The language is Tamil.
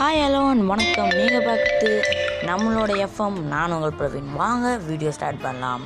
ஹாய் அலோன் வணக்கம். நீங்கள் பார்த்து நம்மளோட எஃப்எம் நான் உங்கள் பிரவீன். வாங்க வீடியோ ஸ்டார்ட் பண்ணலாம்.